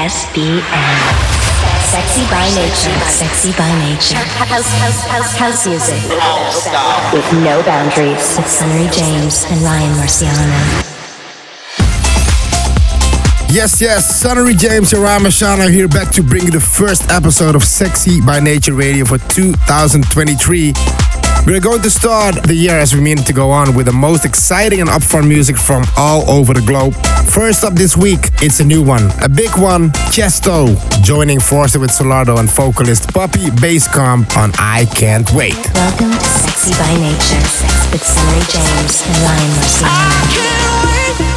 SBN. Sexy by nature, sexy by nature. House, house, house, house music with no boundaries. With Sunnery James and Ryan Marciano. Yes, yes, Sunnery James and Ryan Marciano here back to bring you the first episode of Sexy by Nature Radio for 2023. We're going to start the year as we mean to go on with the most exciting and upfront music from all over the globe. First up this week, it's a new one, a big one, Chesto, joining forces with Solardo and vocalist Poppy Baskcomb on I Can't Wait. Welcome to Sexy by Nature with Sunnery James and Ryan Marciano.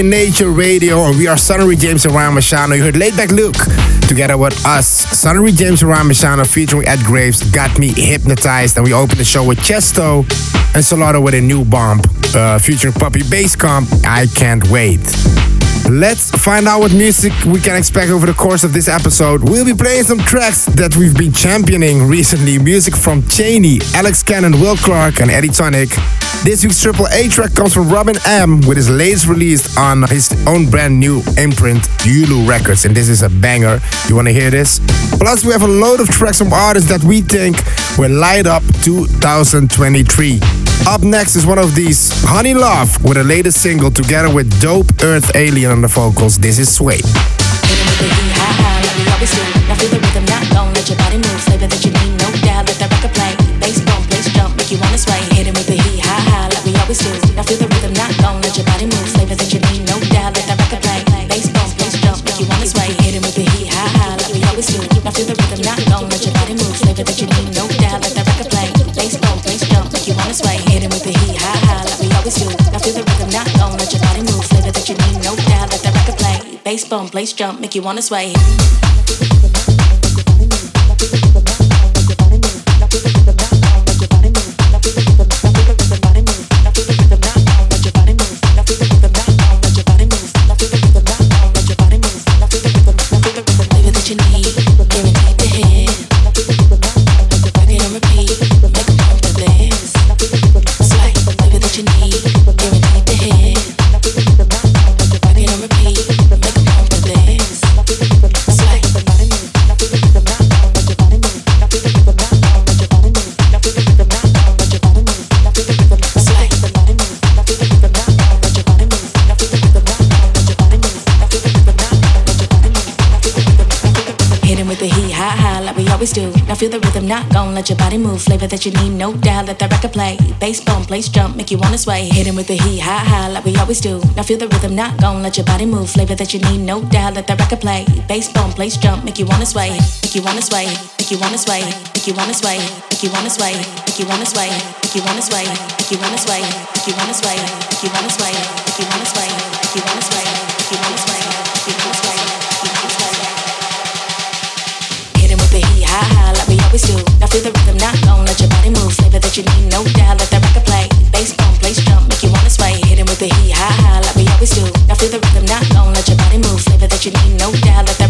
By Nature Radio, and we are Sunnery James and Ryan Marciano. You heard Laid Back Luke together with us. Sunnery James and Ryan Marciano featuring Ed Graves got me hypnotized, and we opened the show with Chesto and Solardo with a new bomb uh, featuring Poppy Baskcomb. I can't wait. Let's find out what music we can expect over the course of this episode. We'll be playing some tracks that we've been championing recently. Music from Cheney, Alex Cannon, Will Clark, and Eddie Tonic. This week's Triple A track comes from Robin M with his latest release on his own brand new imprint, Yulu Records, and this is a banger. You want to hear this? Plus, we have a load of tracks from artists that we think will light up 2023. Up next is one of these, HoneyLuv, with a latest single together with Dope Earth Alien on the vocals. This is Sway. feel the rhythm, not let your body move. Flavor that you need, it with the heat, high high, like we always do. Now feel the rhythm, not let your body move. That you need, no doubt, let record play. Bass bump, bass jump, make you wanna sway. Feel the rhythm, not gon' let your body move. Flavor that you need, no doubt. Let that record play. Bass bump, place jump, make you wanna sway. Hit him with the heat, high high, like we always do. Now feel the rhythm, not gon' let your body move. Flavor that you need, no doubt. Let that record play. Bass bump, place jump, make you wanna sway. Make you wanna sway. Make you wanna sway. Make you wanna sway. Make you wanna sway. Make you wanna sway. Make you wanna sway. Make you wanna sway. Make you wanna sway. Make you wanna sway. Make you wanna sway. Make you wanna sway. Do feel the rhythm, not gon' let your body move. Flavor that you need, no doubt. Let that record play. Bass bump, place jump, make you wanna sway. Hit him with the heat, high high, like we always do. Now feel the rhythm, not gon' let your body move. Flavor that you need, no doubt. Let that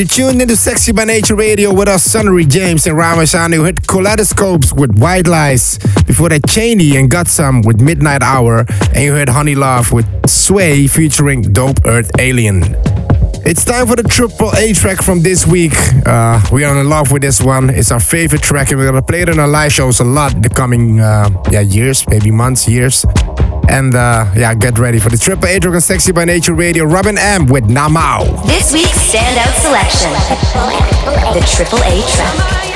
You tuned into Sexy by Nature Radio with us, Sunnery James and Ryan Marciano, who hit Kaleidoscopes with White Lies. Before that, Cheney and GotSome with Midnight Hour. And you heard HoneyLuv with Sway featuring Dope Earth Alien. It's time for the triple A track from this week. Uh, we are in love with this one. It's our favorite track, and we're gonna play it on our live shows a lot the coming uh, yeah years, maybe months, years. And uh, yeah, get ready for the Triple A Drug and Sexy by Nature Radio. Robin M with Namao. This week's standout selection the Triple A track.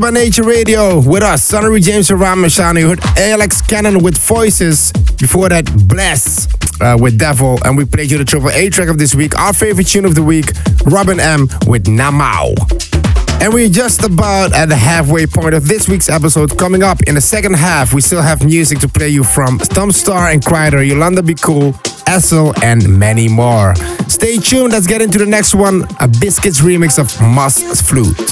By Nature Radio with us, Sunnery James and Ryan Marciano. You heard Alex Cannon with Voices. Before that, Bless uh, with Devil. And we played you the Triple A track of this week. Our favorite tune of the week, Robin M with Namao. And we're just about at the halfway point of this week's episode. Coming up in the second half, we still have music to play you from Star and Kryder, Yolanda Be Cool, Essel, and many more. Stay tuned, let's get into the next one a Biscits remix of Moss Flute.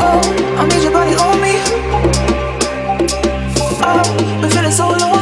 Oh, I need your body on me. Oh, we're feeling so alone.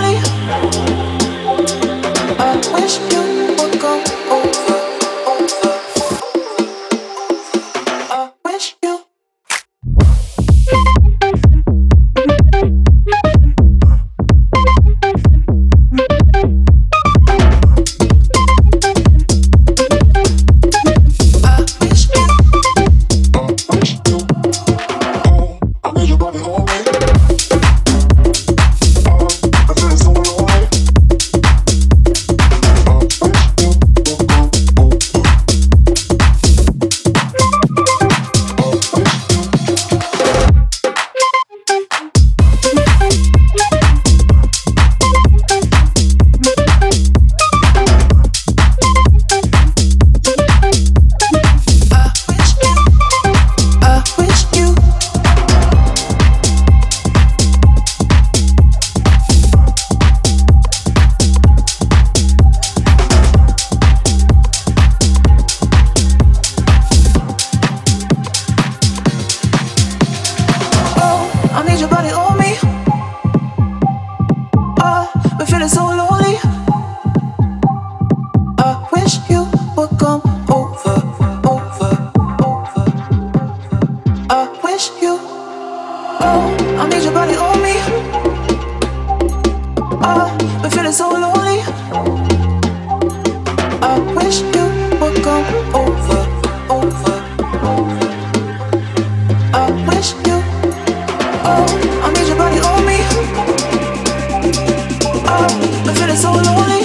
I need your body on me. Oh, I'm feeling so lonely.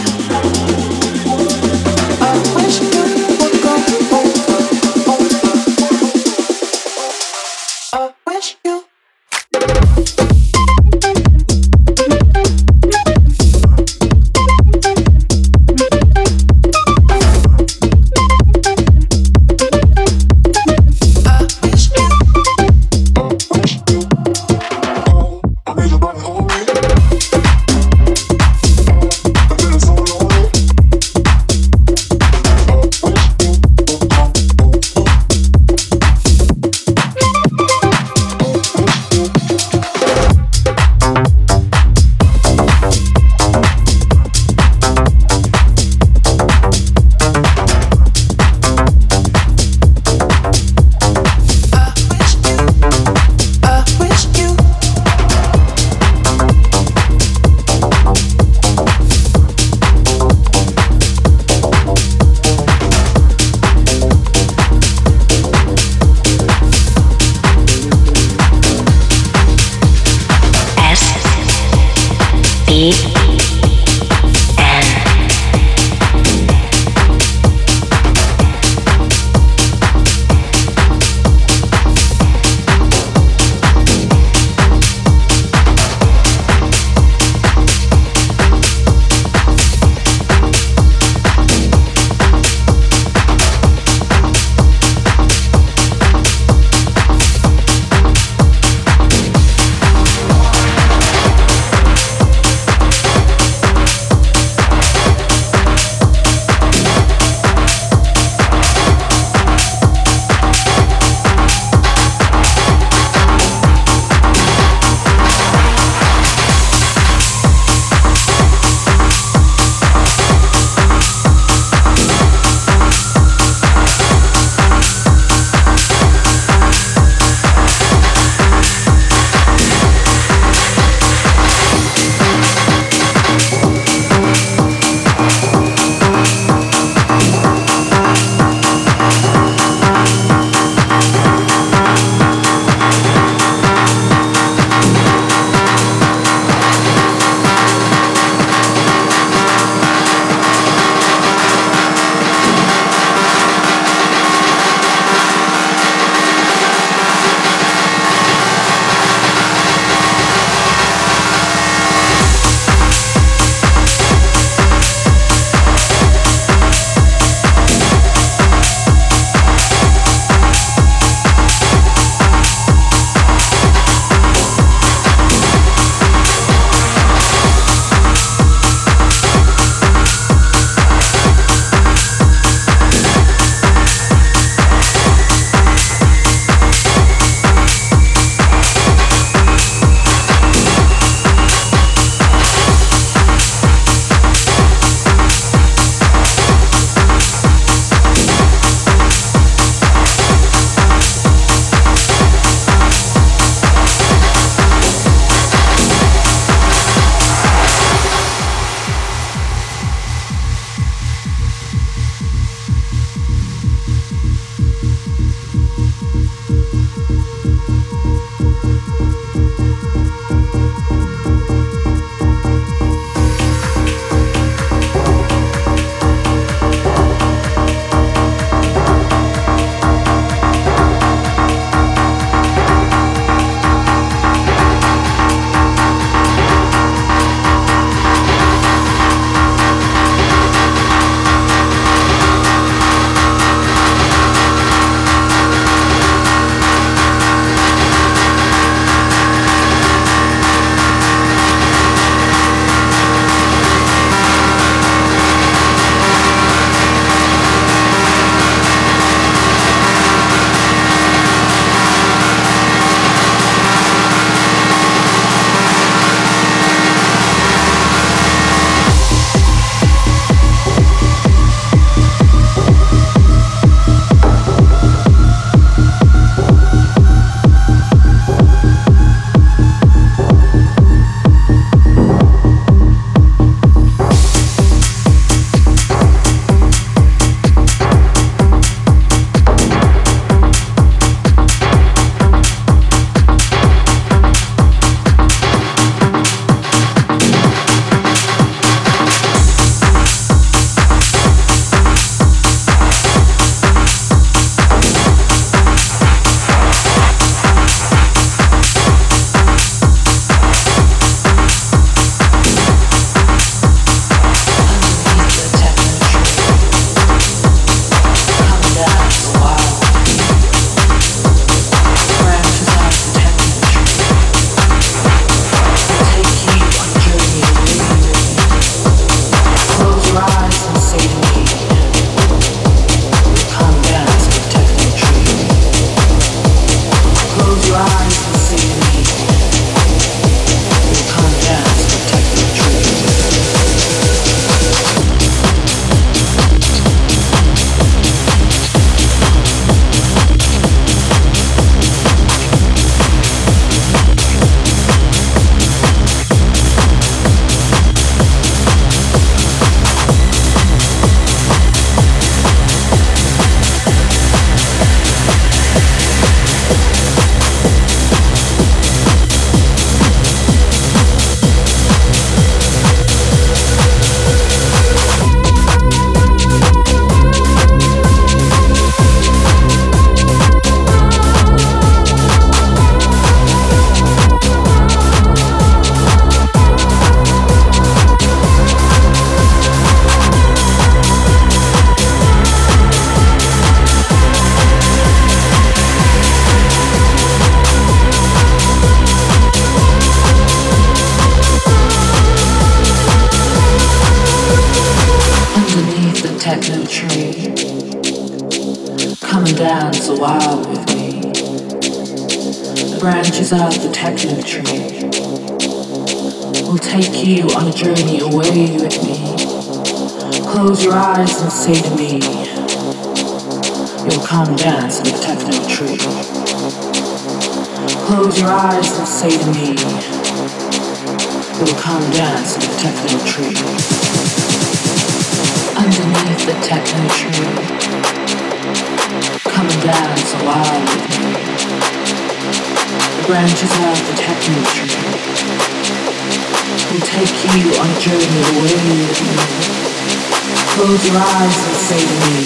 Close your eyes and say to me,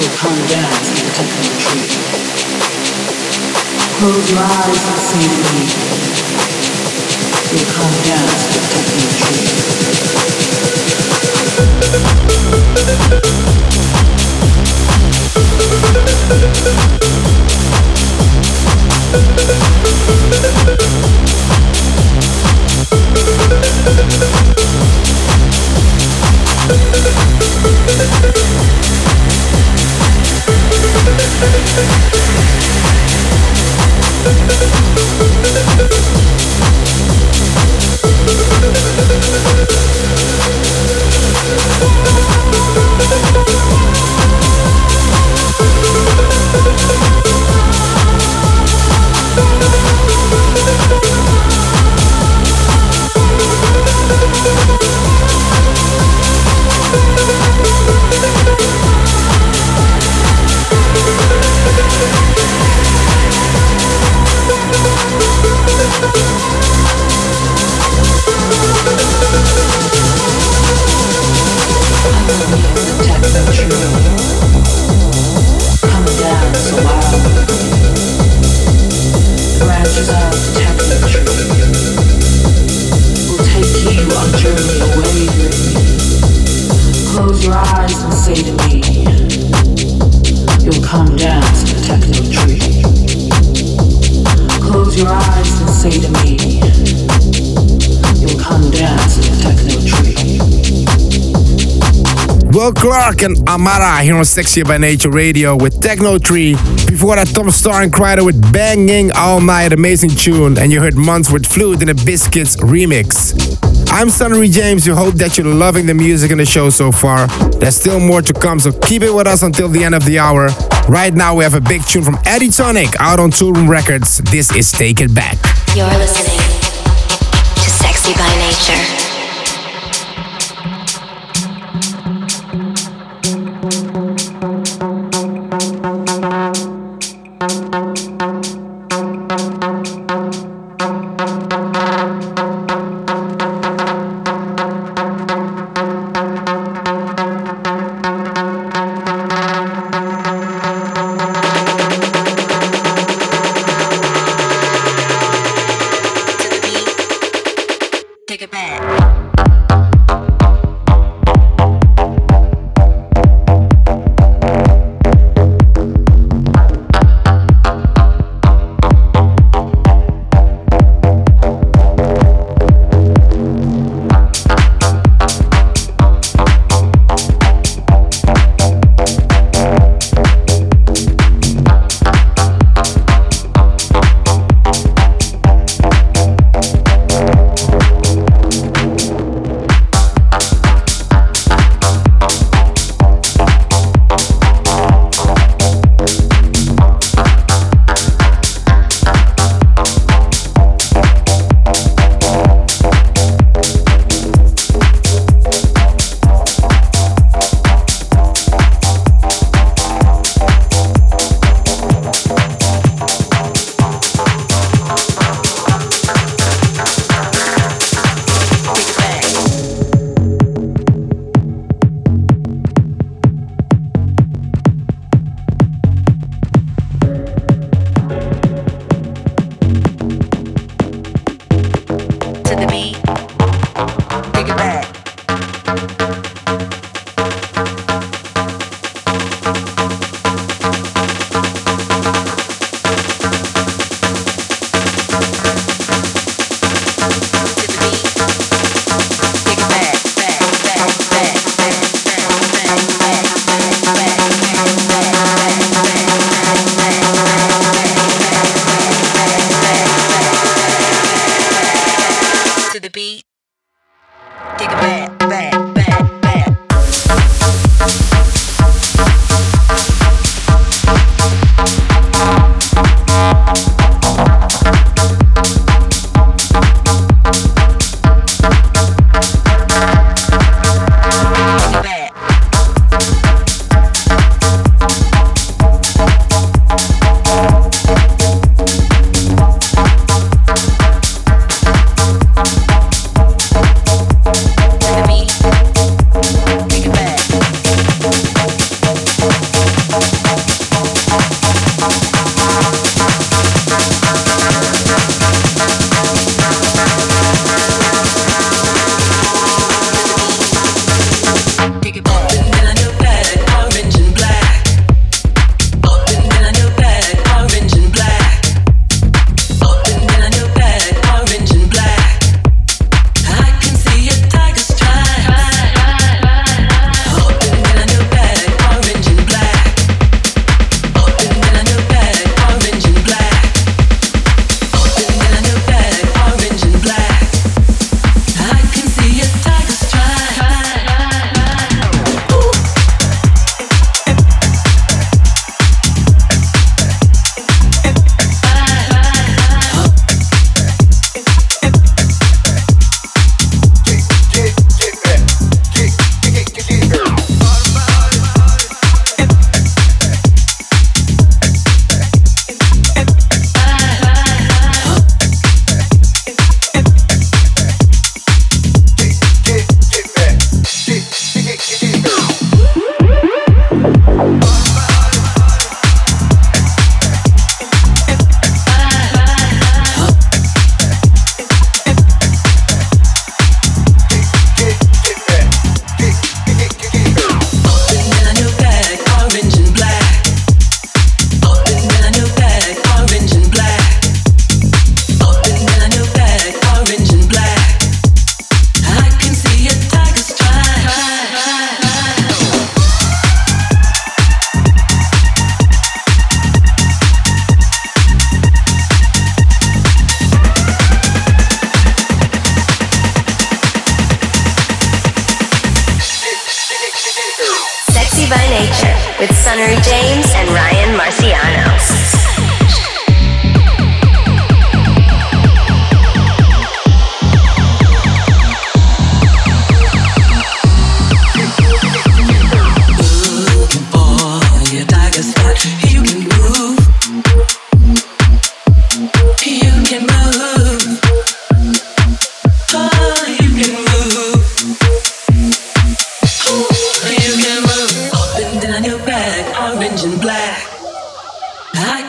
You'll come dance in the tree. Close your eyes and say to me, You'll come dance in the techno tree. Clark and say to me You'll come down to techno tree Close your eyes and say to me You'll come down to techno tree We're and Amara here on Sexy by Nature Radio with Techno Tree. Before that, Tom Staar and Kryder with Banging All Night, amazing tune. And you heard Months with Fluid in a Biscits remix. I'm Sunnery James. We hope that you're loving the music and the show so far. There's still more to come, so keep it with us until the end of the hour. Right now, we have a big tune from Eddie Tonic out on Toolroom Records. This is Take It Back. You're listening to Sexy by Nature.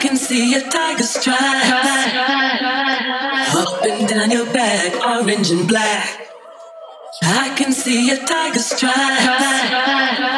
can see a tiger stripe up and down your back, orange and black. I can see a tiger stripe.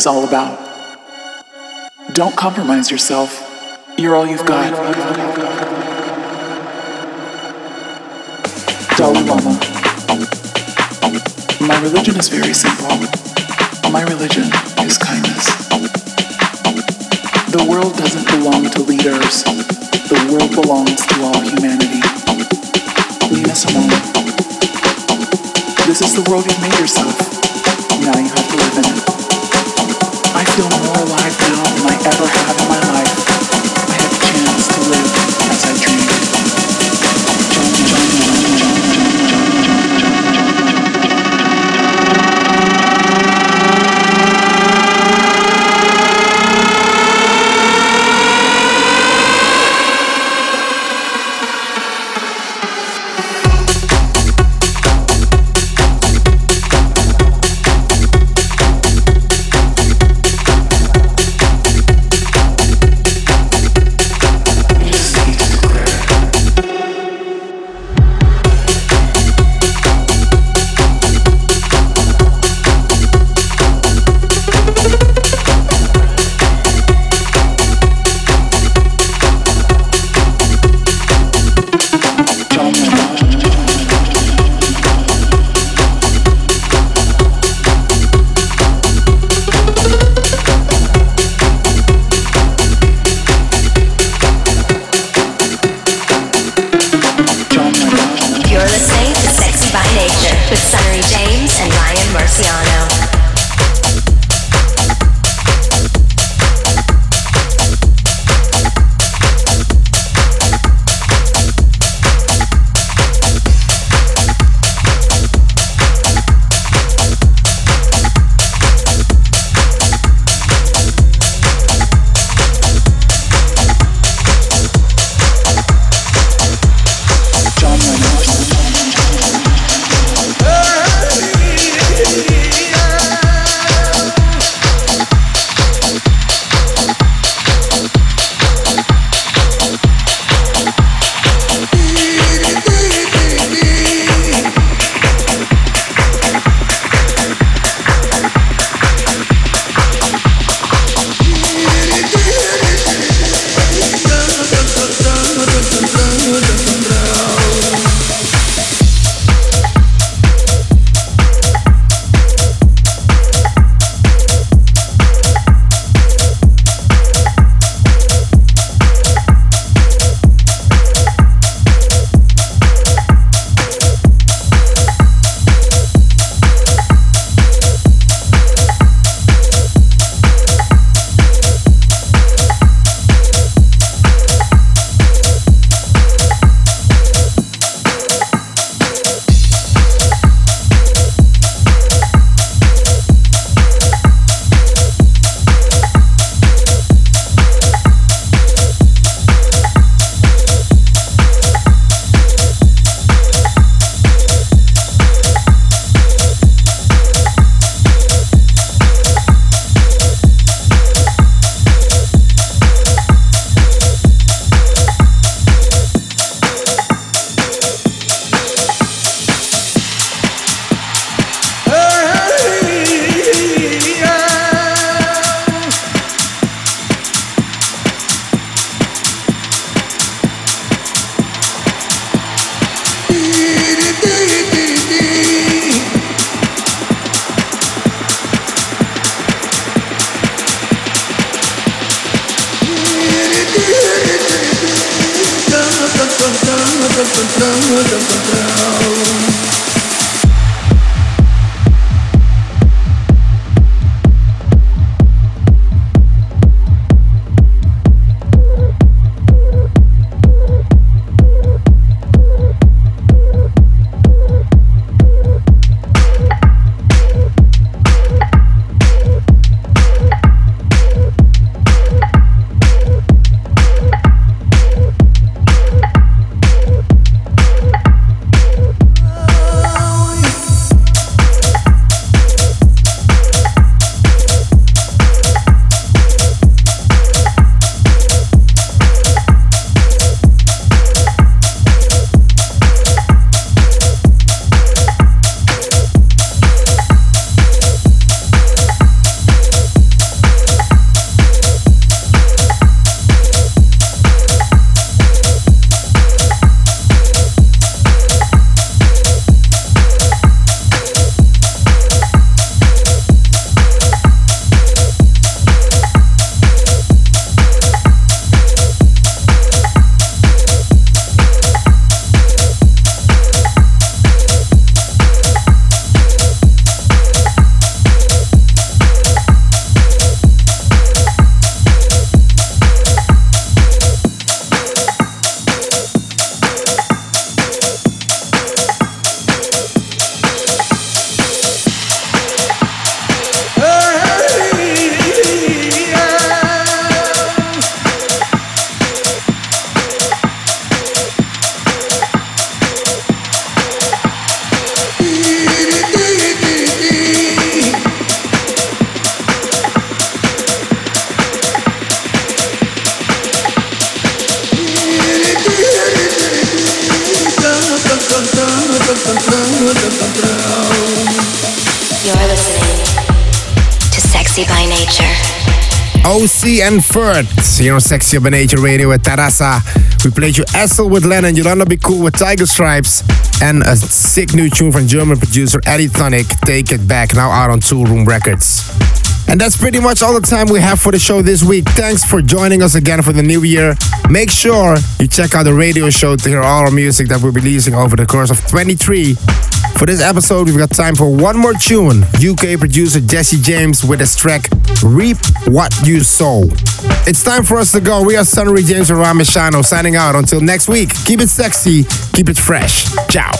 is all about. Don't compromise yourself. You're all you've got. Dalai Lama. My religion is very simple. My religion is kindness. The world doesn't belong to leaders. The world belongs to all humanity. Leave us alone. This is the world you've made yourself. OC and Furt here on Sexy by Nature Radio at Tarasa. We played you Essel with Lennon, Yolanda Be Cool with Tiger Stripes, and a sick new tune from German producer Eddie Tonic, Take It Back, now out on Toolroom Records. And that's pretty much all the time we have for the show this week. Thanks for joining us again for the new year. Make sure you check out the radio show to hear all our music that we're releasing over the course of 23. For this episode, we've got time for one more tune. UK producer Jesse James with his track Reap What You Sow. It's time for us to go. We are Sunnery James and Ryan Marciano signing out. Until next week, keep it sexy, keep it fresh. Ciao.